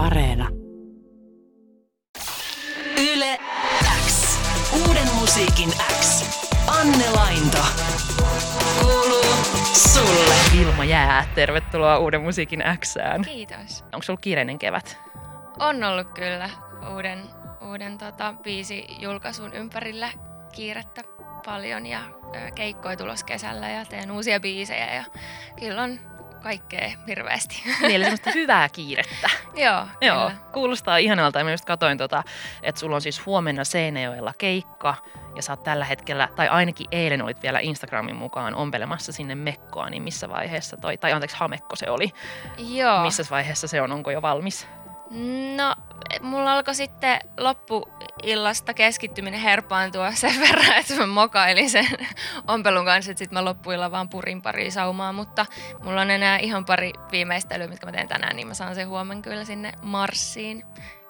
Areena. Yle X. Uuden musiikin X. Anne Lainto. Kuuluu sulle. Vilma Jää, tervetuloa Uuden musiikin Xään. Kiitos. Onko sulla kiireinen kevät? On ollut kyllä uuden, uuden tota, biisi julkaisun ympärillä kiirettä paljon ja keikkoja tulos kesällä ja teen uusia biisejä ja kyllä on kaikkea hirveästi. Niin, eli semmoista hyvää kiirettä. Joo, Joo, kyllä. kuulostaa ihanalta. Ja mä just katoin, tota, että sulla on siis huomenna Seinäjoella keikka. Ja sä oot tällä hetkellä, tai ainakin eilen olit vielä Instagramin mukaan ompelemassa sinne Mekkoa, niin missä vaiheessa toi, tai anteeksi Hamekko se oli. Joo. Missä vaiheessa se on, onko jo valmis? No, mulla alkoi sitten loppuillasta keskittyminen herpaantua sen verran, että mä mokailin sen ompelun kanssa, että sitten mä loppuilla vaan purin pari saumaa, mutta mulla on enää ihan pari viimeistelyä, mitkä mä teen tänään, niin mä saan sen huomenna kyllä sinne Marsiin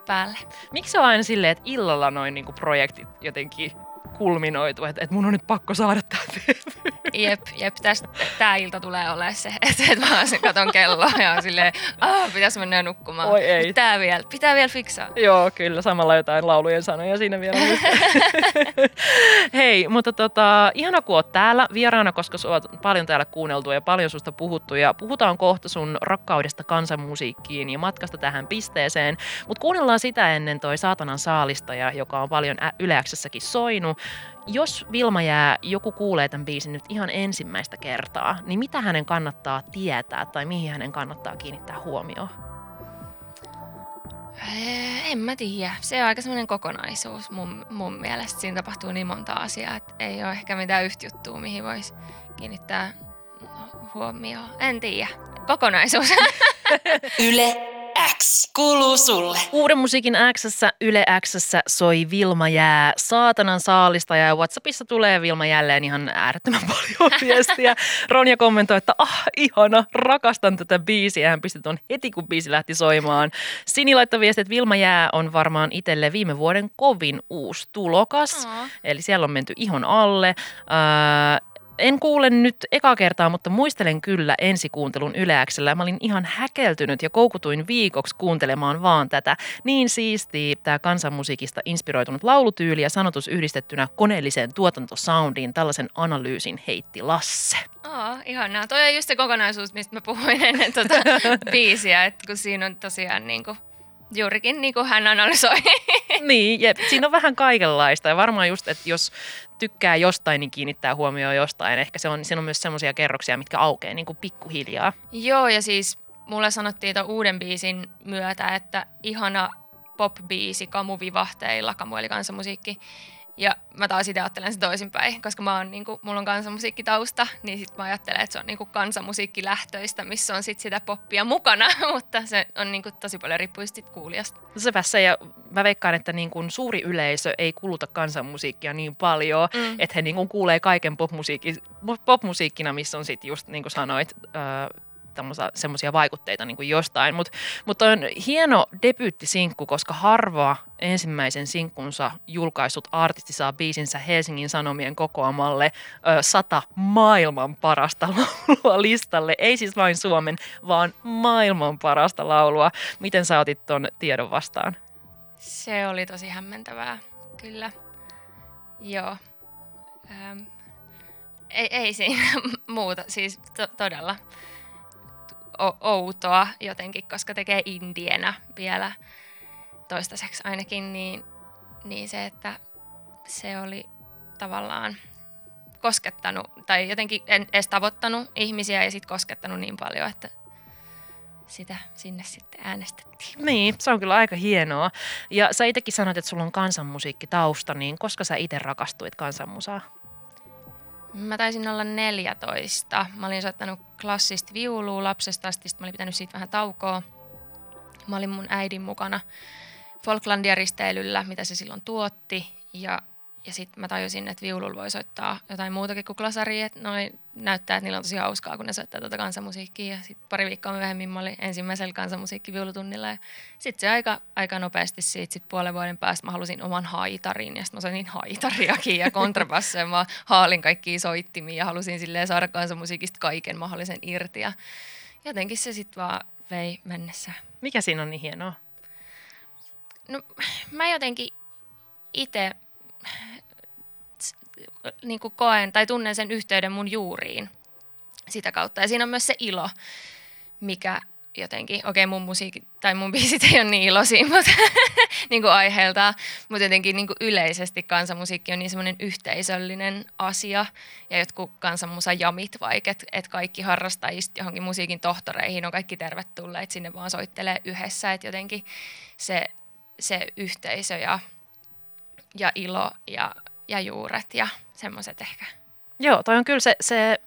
päälle. Miksi on aina silleen, että illalla noin niinku projektit jotenkin kulminoitu, että, että mun on nyt pakko saada tämä Jep, jep, tästä, tää ilta tulee olemaan se, että, että mä sen katon kelloa ja on silleen, ah, pitäis mennä nukkumaan. Oi ei. Pitää vielä, pitää vielä fiksaa. Joo, kyllä, samalla jotain laulujen sanoja siinä vielä. Hei, mutta tota, ihana kun oot täällä vieraana, koska sua on paljon täällä kuunneltu ja paljon susta puhuttu. Ja puhutaan kohta sun rakkaudesta kansanmusiikkiin ja matkasta tähän pisteeseen. Mutta kuunnellaan sitä ennen toi Saatanan saalistaja, joka on paljon ä- Yle X:ssäkin soinut. Jos Vilma jää, joku kuulee tämän biisin nyt ihan ensimmäistä kertaa, niin mitä hänen kannattaa tietää tai mihin hänen kannattaa kiinnittää huomioon? Eh, En mä tiedä. Se on aika semmoinen kokonaisuus mun, mun mielestä. Siinä tapahtuu niin monta asiaa, että ei ole ehkä mitään yhtä juttua, mihin voisi kiinnittää huomioon. En tiedä. Kokonaisuus. Yle X. Kuuluu sulle. Uuden musiikin Xssä, Yle Xssä soi Vilma Jää, saatanan saalista ja Whatsappissa tulee Vilma jälleen ihan äärettömän paljon viestiä. Ronja kommentoi, että ah, ihana, rakastan tätä biisiä. Hän pisti tuon heti, kun biisi lähti soimaan. Sini laittoi viestiä, että Vilma Jää on varmaan itselle viime vuoden kovin uusi tulokas. Aa. Eli siellä on menty ihon alle. Ää, en kuule nyt eka kertaa, mutta muistelen kyllä ensikuuntelun yleäksellä. Mä olin ihan häkeltynyt ja koukutuin viikoksi kuuntelemaan vaan tätä. Niin siistiä tämä kansanmusiikista inspiroitunut laulutyyli ja sanotus yhdistettynä koneelliseen tuotantosoundiin. Tällaisen analyysin heitti Lasse. Aa, ihanaa. Toi on just se kokonaisuus, mistä mä puhuin ennen tuota biisiä, että kun siinä on tosiaan niinku, juurikin niin kuin hän analysoi. Niin, jep. siinä on vähän kaikenlaista ja varmaan just, että jos tykkää jostain, niin kiinnittää huomioon jostain. Ehkä se on, siinä on myös semmoisia kerroksia, mitkä aukeaa niin kuin pikkuhiljaa. Joo, ja siis mulle sanottiin tuon uuden biisin myötä, että ihana pop-biisi Kamu Vivahteilla, Kamu eli kansanmusiikki. Ja mä taas itse ajattelen se toisinpäin, koska mä oon, niinku, mulla on kansanmusiikkitausta, niin sit mä ajattelen, että se on niinku kansanmusiikkilähtöistä, missä on sit sitä poppia mukana, mutta se on niinku tosi paljon riippuu sit kuulijasta. Sepä ja mä veikkaan, että niin kuin suuri yleisö ei kuluta kansanmusiikkia niin paljon, Mm. että he niin kuin kuulee kaiken popmusiikki, popmusiikkina, missä on sitten just niin kuin sanoit, öö, semmoisia vaikutteita niin kuin jostain. Mutta mut on hieno debyyttisinkku, koska harva ensimmäisen sinkkunsa julkaissut artisti saa biisinsä Helsingin Sanomien kokoamalle ö, sata maailman parasta laulua listalle. Ei siis vain Suomen, vaan maailman parasta laulua. Miten sä otit ton tiedon vastaan? Se oli tosi hämmentävää, kyllä. Joo. Ähm, ei, ei siinä muuta, siis to, todella outoa jotenkin, koska tekee indienä vielä toistaiseksi ainakin, niin, niin se, että se oli tavallaan koskettanut, tai jotenkin en edes tavoittanut ihmisiä ja sitten koskettanut niin paljon, että sitä sinne sitten äänestettiin. Niin, se on kyllä aika hienoa. Ja sä itsekin sanoit, että sulla on kansanmusiikkitausta, niin koska sä itse rakastuit kansanmusaa? Mä taisin olla 14. Mä olin soittanut klassista viulua lapsesta asti, mä olin pitänyt siitä vähän taukoa. Mä olin mun äidin mukana Falklandia risteilyllä, mitä se silloin tuotti. Ja, ja sitten mä tajusin, että viululla voi soittaa jotain muutakin kuin glasaria. Että noi näyttää, että niillä on tosi hauskaa, kun ne soittaa tuota kansanmusiikkia. Ja sitten pari viikkoa myöhemmin mä olin ensimmäisellä kansanmusiikkiviulutunnilla. Ja sitten se aika, aika nopeasti siitä sit puolen vuoden päästä mä halusin oman haitarin. Ja sitten mä soitin haitariakin ja kontrabassoja. Mä haalin kaikkia soittimia ja halusin silleen saada kansanmusiikista kaiken mahdollisen irti. Ja jotenkin se sitten vaan vei mennessä. Mikä siinä on niin hienoa? No mä jotenkin itse niin koen tai tunnen sen yhteyden mun juuriin sitä kautta. Ja siinä on myös se ilo, mikä jotenkin, okei okay, mun musiikki tai mun biisit ei ole niin iloisia, mutta niin kuin aiheeltaan, mutta jotenkin niin kuin yleisesti kansanmusiikki on niin semmoinen yhteisöllinen asia ja jotkut kansanmusa jamit vaikka, että et kaikki harrastajista johonkin musiikin tohtoreihin on kaikki tervetulleet sinne vaan soittelee yhdessä, että jotenkin se, se yhteisö ja, ja ilo ja, ja juuret ja semmoiset ehkä Joo, toi on kyllä se, se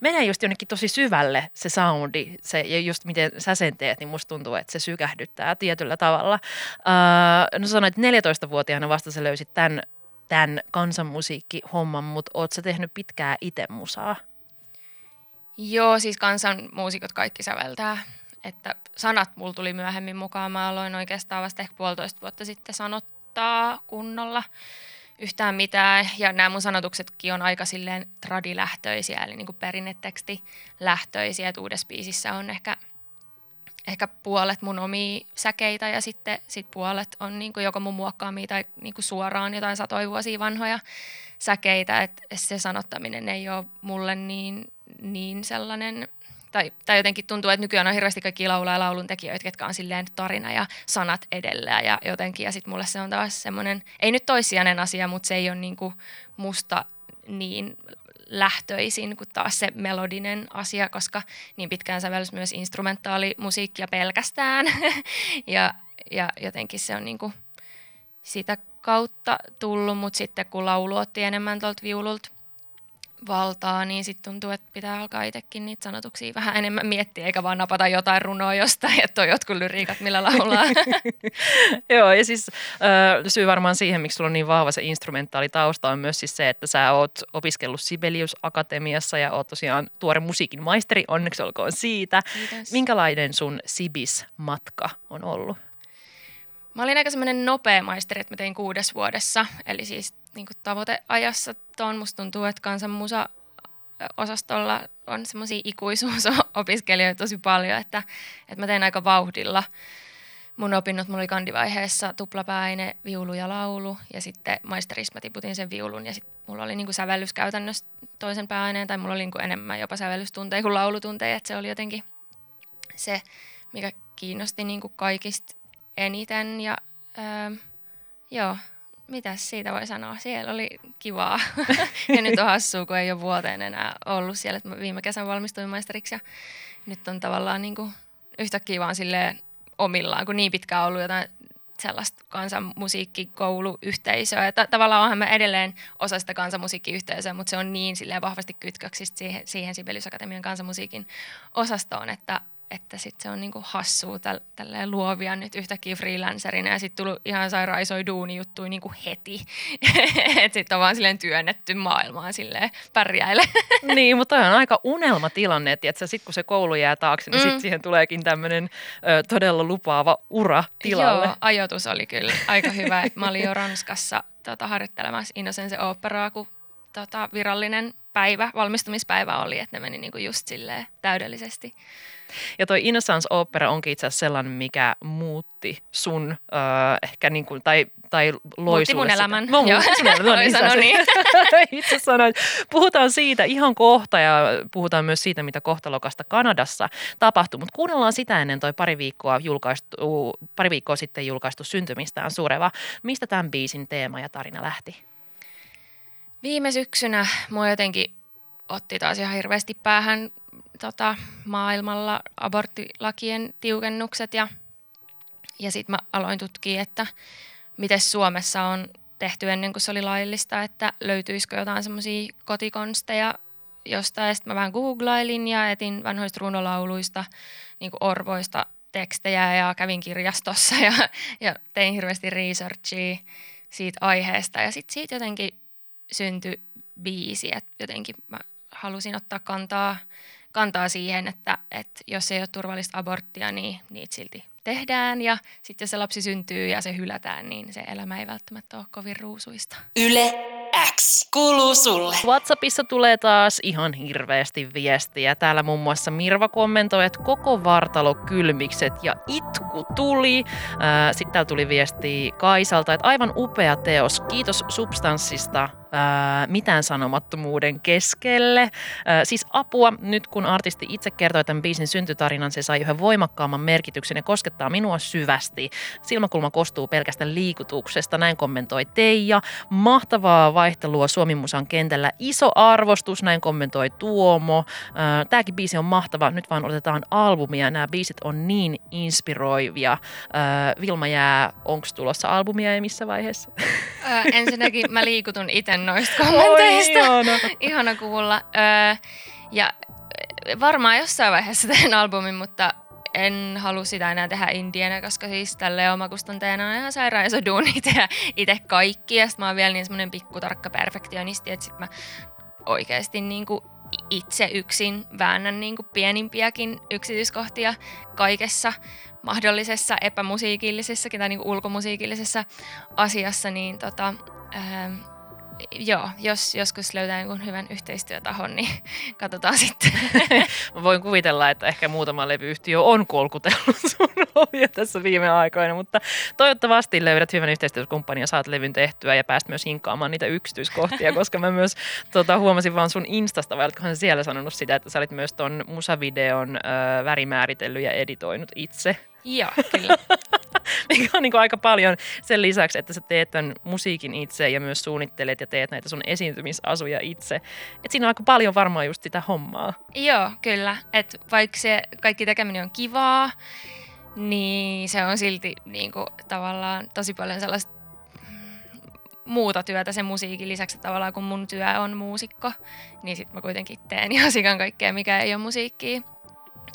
menee just jonnekin tosi syvälle se soundi, se, ja just miten sä sen teet, niin musta tuntuu, että se sykähdyttää tietyllä tavalla. Uh, no sanoit, että 14-vuotiaana vasta sä löysit tämän, tämän kansanmusiikkihomman, mutta oot sä tehnyt pitkää itse musaa? Joo, siis kansanmuusikot kaikki säveltää. Että sanat mulla tuli myöhemmin mukaan. Mä aloin oikeastaan vasta ehkä puolitoista vuotta sitten sanottaa kunnolla yhtään mitään. Ja nämä mun sanotuksetkin on aika silleen tradilähtöisiä, eli niin kuin perinnetekstilähtöisiä. Että uudessa biisissä on ehkä, ehkä puolet mun omia säkeitä ja sitten sit puolet on niin kuin joko mun muokkaamia tai niin kuin suoraan jotain satoi vuosia vanhoja säkeitä. Että se sanottaminen ei ole mulle niin, niin sellainen tai, tai jotenkin tuntuu, että nykyään on hirveästi kaikki laulaa ja lauluntekijöitä, ketkä on silleen tarina ja sanat edellä ja jotenkin. Ja sitten mulle se on taas semmoinen, ei nyt toissijainen asia, mutta se ei ole niinku musta niin lähtöisin kuin taas se melodinen asia, koska niin pitkään sävellys myös instrumentaalimusiikkia pelkästään. ja, ja jotenkin se on niinku sitä kautta tullut, mutta sitten kun laulu otti enemmän tuolta viululta valtaa, niin sitten tuntuu, että pitää alkaa itsekin niitä sanotuksia vähän enemmän miettiä, eikä vaan napata jotain runoa jostain, että on jotkut lyriikat, millä laulaa. Joo, ja siis äh, syy varmaan siihen, miksi sulla on niin vahva se instrumentaalitausta, on myös siis se, että sä oot opiskellut Sibelius Akatemiassa ja oot tosiaan tuore musiikin maisteri, onneksi olkoon siitä. Kiitos. Minkälainen sun Sibis-matka on ollut? Mä olin aika semmoinen nopea maisteri, että mä tein kuudes vuodessa, eli siis niin tavoiteajassa tuon. Musta tuntuu, että kansanmusa osastolla on semmoisia ikuisuusopiskelijoita tosi paljon, että, että mä tein aika vauhdilla mun opinnot. Mulla oli kandivaiheessa tuplapääine, viulu ja laulu ja sitten maisterissa mä tiputin sen viulun ja sitten mulla oli niinku sävellys käytännössä toisen pääaineen tai mulla oli niinku enemmän jopa sävellystunteja kuin laulutunteja, että se oli jotenkin se, mikä kiinnosti niinku kaikista eniten ja öö, joo, mitä siitä voi sanoa? Siellä oli kivaa. ja nyt on hassua, kun ei ole vuoteen enää ollut siellä. Että viime kesän valmistuin maisteriksi ja nyt on tavallaan niin kuin yhtäkkiä vaan silleen omillaan, kun niin pitkään ollut jotain sellaista kansanmusiikkikouluyhteisöä. Ja tavallaan onhan mä edelleen osa sitä kansanmusiikkiyhteisöä, mutta se on niin silleen vahvasti kytköksistä siihen, siihen Sibelius Akatemian kansanmusiikin osastoon, että että sitten se on niinku hassua täl, tälleen luovia nyt yhtäkkiä freelancerina ja sitten tullut ihan sairaan isoja duunijuttuja niinku heti. että sitten on vaan silleen työnnetty maailmaan silleen pärjäile. niin, mutta on aika unelmatilanne, että sitten kun se koulu jää taakse, niin mm. sitten siihen tuleekin tämmöinen todella lupaava ura tilalle. Joo, ajoitus oli kyllä aika hyvä. Mä olin jo Ranskassa tota, harjoittelemassa Innocence Operaa, kun tota, virallinen päivä, valmistumispäivä oli, että ne meni niinku just silleen täydellisesti. Ja toi Innocence Opera onkin itse asiassa sellainen, mikä muutti sun äh, ehkä niin kuin, tai, tai loi Muutti mun elämän. No, Joo. Sun elämän. No, niin, sano niin. itse sanoin. Puhutaan siitä ihan kohta ja puhutaan myös siitä, mitä kohtalokasta Kanadassa tapahtui. Mutta kuunnellaan sitä ennen toi pari viikkoa, julkaistu, pari viikkoa sitten julkaistu syntymistään sureva. Mistä tämän biisin teema ja tarina lähti? Viime syksynä mua jotenkin otti taas ihan hirveästi päähän tota, maailmalla aborttilakien tiukennukset ja, ja sitten mä aloin tutkia, että miten Suomessa on tehty ennen kuin se oli laillista, että löytyisikö jotain semmoisia kotikonsteja jostain. Sitten mä vähän googlailin ja etin vanhoista runolauluista, niin kuin orvoista tekstejä ja kävin kirjastossa ja, ja tein hirveästi researchia siitä aiheesta. Ja sitten siitä jotenkin syntyi biisi, että jotenkin mä halusin ottaa kantaa kantaa siihen, että, että jos ei ole turvallista aborttia, niin niitä silti tehdään. Ja sitten jos se lapsi syntyy ja se hylätään, niin se elämä ei välttämättä ole kovin ruusuista. Yle X kuuluu sulle. WhatsAppissa tulee taas ihan hirveästi viestiä. Täällä muun muassa Mirva kommentoi, että koko vartalo kylmikset ja itku tuli. Sitten täällä tuli viesti Kaisalta, että aivan upea teos. Kiitos substanssista ää, mitään sanomattomuuden keskelle. Ää, siis apua, nyt kun artisti itse kertoi tämän biisin syntytarinan, se sai yhä voimakkaamman merkityksen ja koskettaa minua syvästi. Silmäkulma kostuu pelkästä liikutuksesta, näin kommentoi Teija. Mahtavaa vaihtelua Suomi Musan kentällä, iso arvostus, näin kommentoi Tuomo. Ää, tämäkin biisi on mahtava, nyt vaan otetaan albumia, nämä biisit on niin inspiroivia. Ää, Vilma jää, onko tulossa albumia ja missä vaiheessa? Öö, ensinnäkin mä liikutun itse noista kommenteista. Oi, ihana. Ihana kuulla. Öö, ja varmaan jossain vaiheessa teen albumin, mutta en halua sitä enää tehdä indienä, koska siis tälle omakustanteena on ihan sairaan iso duuni tehdä itse kaikki. Ja sit mä oon vielä niin semmonen pikkutarkka perfektionisti, että sit mä oikeasti niin kuin itse yksin väännän niin kuin pienimpiäkin yksityiskohtia kaikessa mahdollisessa epämusiikillisessakin tai niin kuin ulkomusiikillisessa asiassa, niin tota, ää, joo, jos joskus löytää jonkun hyvän yhteistyötahon, niin katsotaan sitten. Mä voin kuvitella, että ehkä muutama levyyhtiö on kolkutellut sun ovia tässä viime aikoina, mutta toivottavasti löydät hyvän yhteistyökumppanin ja saat levyn tehtyä ja pääst myös hinkaamaan niitä yksityiskohtia, koska mä myös tota, huomasin vaan sun Instasta, vai oletkohan siellä sanonut sitä, että sä olit myös ton musavideon ö, värimääritellyt ja editoinut itse. joo, kyllä. mikä on niin kuin aika paljon sen lisäksi, että sä teet tämän musiikin itse ja myös suunnittelet ja teet näitä sun esiintymisasuja itse. Et siinä on aika paljon varmaan just sitä hommaa. Joo, kyllä. Et vaikka se kaikki tekeminen on kivaa, niin se on silti niin kuin, tavallaan tosi paljon sellaista muuta työtä sen musiikin lisäksi että tavallaan, kun mun työ on muusikko, niin sitten mä kuitenkin teen ihan sikan kaikkea, mikä ei ole musiikkia.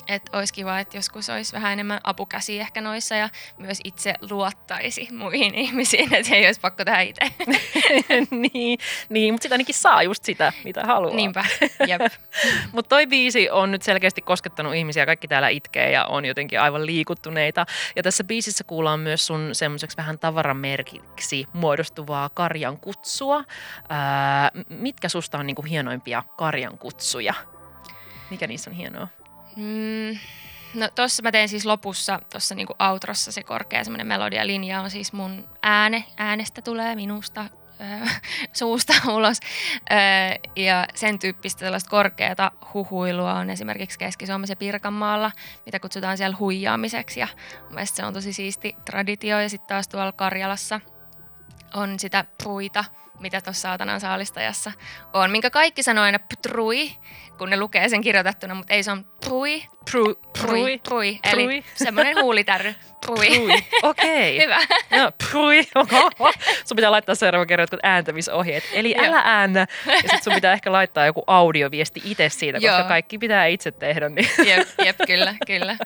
Että olisi kiva, että joskus olisi vähän enemmän apukäsi ehkä noissa ja myös itse luottaisi muihin ihmisiin, että ei olisi pakko tehdä itse. niin, niin mutta sitä ainakin saa just sitä, mitä haluaa. Niinpä, jep. Mutta toi biisi on nyt selkeästi koskettanut ihmisiä, kaikki täällä itkee ja on jotenkin aivan liikuttuneita. Ja tässä biisissä kuullaan myös sun semmoiseksi vähän tavaramerkiksi muodostuvaa karjan kutsua. Ää, mitkä susta on niinku hienoimpia karjan kutsuja? Mikä niissä on hienoa? Mm, no tossa mä teen siis lopussa, tuossa niinku outrossa se korkea semmoinen melodialinja on siis mun ääne, äänestä tulee minusta suusta ulos. Ja sen tyyppistä sellaista korkeata huhuilua on esimerkiksi Keski-Suomessa ja Pirkanmaalla, mitä kutsutaan siellä huijaamiseksi. Ja se on tosi siisti traditio. Ja sitten taas tuolla Karjalassa on sitä puita, mitä tuossa saatanan saalistajassa on, minkä kaikki sanoo aina ptrui, kun ne lukee sen kirjoitettuna, mutta ei se on prui, Prui. prui, prui, eli semmoinen huulitärry, prui. Prui. Okei. Hyvä. Joo, prui. Oho. Sun pitää laittaa seuraava kerran jotkut ääntämisohjeet. Eli älä äännä. Ja sit sun pitää ehkä laittaa joku audioviesti itse siitä, koska Joo. kaikki pitää itse tehdä. Niin. Jep, jep, kyllä, kyllä.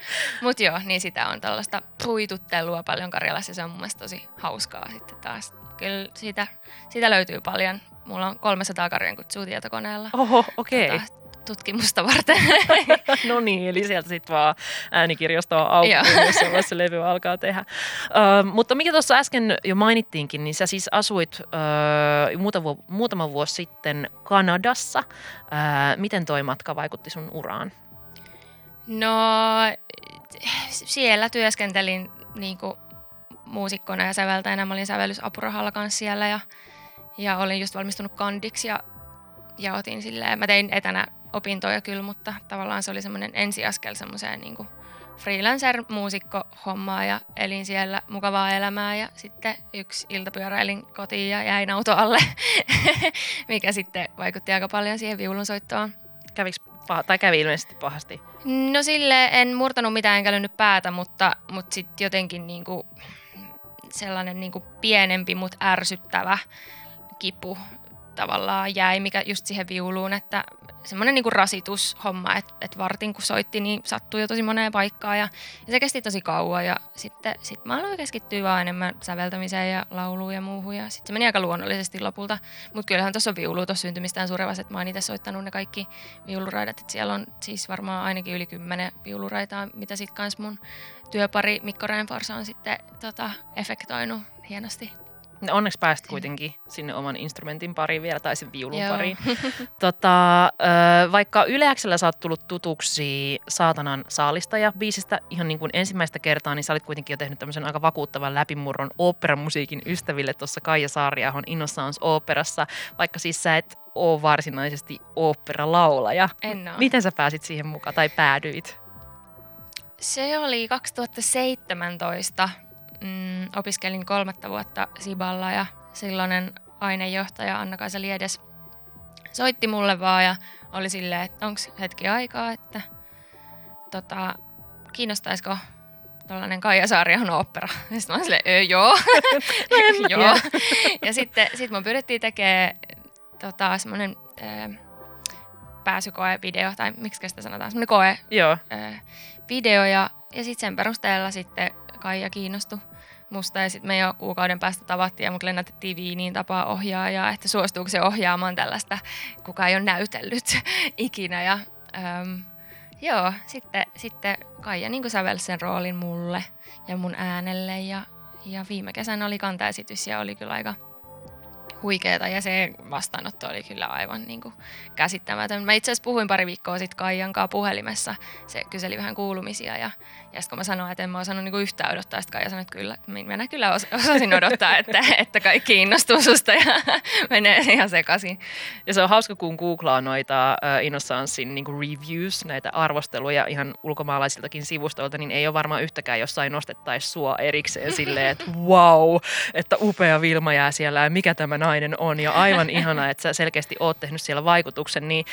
Mutta joo, niin sitä on tällaista pruituttelua paljon Karjalassa ja se on mun mielestä tosi hauskaa sitten taas. Kyllä siitä, siitä löytyy paljon. Mulla on 300 karjan kutsua tietokoneella Oho, okei. tota, tutkimusta varten. No niin, eli sieltä sitten vaan äänikirjastoa auki, jos se- se levy alkaa tehdä. Ö, mutta mikä tuossa äsken jo mainittiinkin, niin sä siis asuit ö, muutama, vu- muutama vuosi sitten Kanadassa. Ö, miten toi matka vaikutti sun uraan? No, siellä työskentelin niin kuin muusikkona ja säveltäjänä. Mä olin sävellysapurahalla kanssa siellä ja, ja olin just valmistunut kandiksi ja, ja otin silleen, mä tein etänä opintoja kyllä, mutta tavallaan se oli semmoinen ensiaskel semmoiseen niin kuin freelancer-muusikko-hommaa ja elin siellä mukavaa elämää ja sitten yksi ilta pyöräilin kotiin ja jäin auto alle, mikä sitten vaikutti aika paljon siihen viulunsoittoon. Käviks paha, tai kävi ilmeisesti pahasti? No sille en murtanut mitään enkä lyönyt päätä, mutta, mutta sitten jotenkin niinku sellainen niinku pienempi, mutta ärsyttävä kipu tavallaan jäi, mikä just siihen viuluun, että semmoinen niinku rasitushomma, että et vartin kun soitti, niin sattui jo tosi moneen paikkaan ja, ja se kesti tosi kauan ja sitten sit mä aloin keskittyä vaan enemmän säveltämiseen ja lauluun ja muuhun ja sitten se meni aika luonnollisesti lopulta, mutta kyllähän tuossa on viulu tuossa syntymistään surevas, että mä oon itse soittanut ne kaikki viuluraidat, että siellä on siis varmaan ainakin yli kymmenen viuluraitaa, mitä sitten kans mun työpari Mikko Reinforsa on sitten tota, efektoinut hienosti. No onneksi pääsit kuitenkin sinne oman instrumentin pariin vielä, tai sen viulun Joo. pariin. tota, vaikka Yleäksellä sä oot tullut tutuksi Saatanan saalistaja biisistä ihan niin kuin ensimmäistä kertaa, niin sä olit kuitenkin jo tehnyt tämmöisen aika vakuuttavan läpimurron oopperamusiikin ystäville tuossa Kaija Saariahon Innocence Operassa, vaikka siis sä et ole varsinaisesti oopperalaulaja. En ole. Miten sä pääsit siihen mukaan tai päädyit? Se oli 2017 mm, opiskelin kolmatta vuotta Siballa ja silloinen ainejohtaja Anna-Kaisa Liedes soitti mulle vaan ja oli silleen, että onko hetki aikaa, että tota, kiinnostaisiko tällainen Kaija Saariahon opera. Ja sitten mä silleen, joo. joo. Ja sitten sit mun pyydettiin tekemään tota, semmoinen pääsykoe-video, tai miksi sitä sanotaan, semmoinen koe Joo. Video, ja, ja sitten sen perusteella sitten Kaija kiinnostui musta ja sitten me jo kuukauden päästä tavattiin ja mut lennätettiin Viiniin tapaa ohjaajaa, että suostuuko se ohjaamaan tällaista, kuka ei ole näytellyt ikinä ja äm, joo, sitten, sitten Kaija niin sävelsi sen roolin mulle ja mun äänelle ja, ja viime kesänä oli kantaesitys ja oli kyllä aika huikeeta ja se vastaanotto oli kyllä aivan niin kuin käsittämätön. Mä itse asiassa puhuin pari viikkoa sitten Kaijan kanssa puhelimessa. Se kyseli vähän kuulumisia ja, ja sitten kun mä sanoin, että en mä osannut niin yhtään odottaa, sitten Kaija sanoi, että kyllä, minä kyllä os, osasin odottaa, että, että kaikki innostuu susta ja menee ihan sekaisin. Ja se on hauska, kun googlaa noita uh, Innocencein niin reviews, näitä arvosteluja ihan ulkomaalaisiltakin sivustoilta, niin ei ole varmaan yhtäkään jossain nostettaisi sua erikseen silleen, että wow, että upea Vilma jää siellä ja mikä tämä nainen on ja aivan ihana, että sä selkeästi oot tehnyt siellä vaikutuksen, niin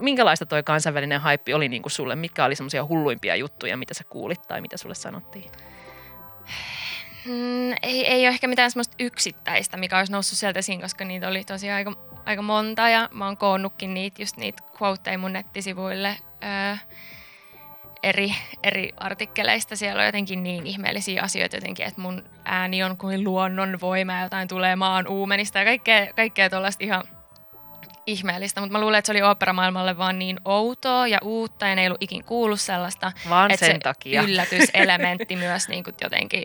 minkälaista toi kansainvälinen haippi oli niin kuin sulle? Mitkä oli semmoisia hulluimpia juttuja, mitä sä kuulit tai mitä sulle sanottiin? Mm, ei, ei ole ehkä mitään semmoista yksittäistä, mikä olisi noussut sieltä esiin, koska niitä oli tosiaan aika, aika monta ja mä oon koonnutkin niitä, just niitä quoteja mun nettisivuille. Öö, eri, eri artikkeleista. Siellä on jotenkin niin ihmeellisiä asioita jotenkin, että mun ääni on kuin luonnon voima jotain tulee maan uumenista ja kaikkea, kaikkea tuollaista ihan ihmeellistä, mutta mä luulen, että se oli operamaailmalle vaan niin outoa ja uutta ja ne ei ollut ikin kuullut sellaista. Vaan että sen se takia. yllätyselementti myös niin kuin jotenkin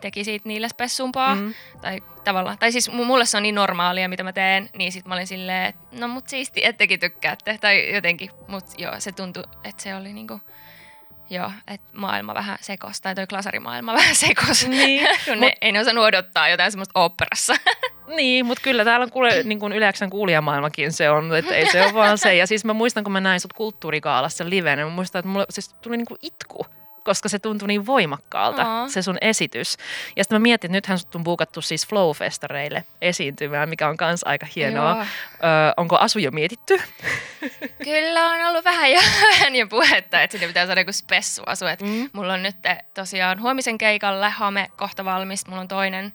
teki siitä niille spessumpaa. Mm. Tai, tavallaan, tai siis mulle se on niin normaalia, mitä mä teen, niin sit mä olin silleen, että no mut siisti, ettekin tykkäätte. Tai jotenkin, mut joo, se tuntui, että se oli niinku Joo, että maailma vähän sekos, tai toi klasarimaailma vähän sekos, niin, kun ne, mut, ei ne osannut odottaa jotain semmoista oopperassa. Niin, mutta kyllä täällä on kuule, niin kuin yleensä kuulijamaailmakin se on, että ei se ole vaan se. Ja siis mä muistan, kun mä näin sut kulttuurikaalassa livenä, mä muistan, että mulle siis tuli niin kuin itku koska se tuntui niin voimakkaalta, Aa. se sun esitys. Ja sitten mä mietin, että nythän sut on buukattu siis Flow-festareille esiintymään, mikä on kans aika hienoa. Joo. Ö, onko asu jo mietitty? Kyllä on ollut vähän jo, vähän jo puhetta, että sinne pitää saada joku spessuasu. Mm. Mulla on nyt tosiaan huomisen keikalle hame kohta valmis. Mulla on toinen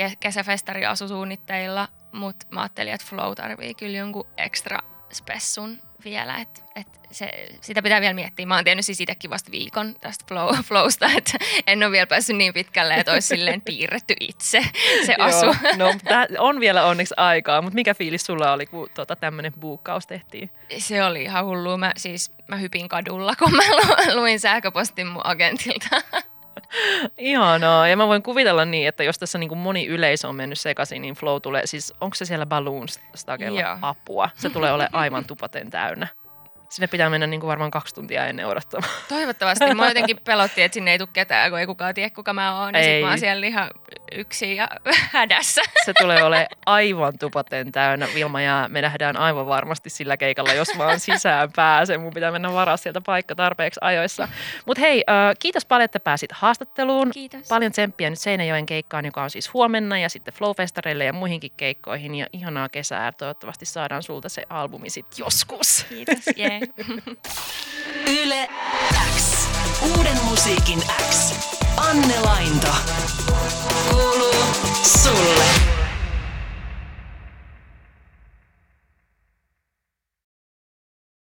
ke- kesäfestari asusuunnitteilla, mutta mä ajattelin, että Flow tarvii kyllä jonkun ekstra spessun vielä, että et se, sitä pitää vielä miettiä. Mä oon tiennyt siis itsekin vasta viikon tästä flow, flowsta, että en ole vielä päässyt niin pitkälle, että olisi silleen piirretty itse se asu. Joo, no, on vielä onneksi aikaa, mutta mikä fiilis sulla oli, kun tota, tämmöinen buukkaus tehtiin? Se oli ihan hullu. Mä, siis, mä hypin kadulla, kun mä luin sähköpostin mun agentilta. Ihanaa. Ja mä voin kuvitella niin, että jos tässä niin kuin moni yleisö on mennyt sekaisin, niin Flow tulee, siis onko se siellä Balloon Stagella apua? Se tulee olemaan aivan tupaten täynnä. Sinne pitää mennä niin kuin varmaan kaksi tuntia ennen odottamaan. Toivottavasti. Mä jotenkin pelotti, että sinne ei tule ketään, kun ei kukaan tiedä, kuka mä oon. Ja sit mä oon siellä ihan yksin ja hädässä. Se tulee olemaan aivan tupaten täynnä. Vilma ja me nähdään aivan varmasti sillä keikalla, jos vaan sisään pääsen. Mun pitää mennä varaa sieltä paikka tarpeeksi ajoissa. Mutta hei, kiitos paljon, että pääsit haastatteluun. Kiitos. Paljon tsemppiä nyt Seinäjoen keikkaan, joka on siis huomenna ja sitten Flowfestareille ja muihinkin keikkoihin. Ja ihanaa kesää. Toivottavasti saadaan sulta se albumi sitten joskus. Kiitos, yeah. Yle X. Uuden musiikin X. Anne Lainto. Kuuluu sulle.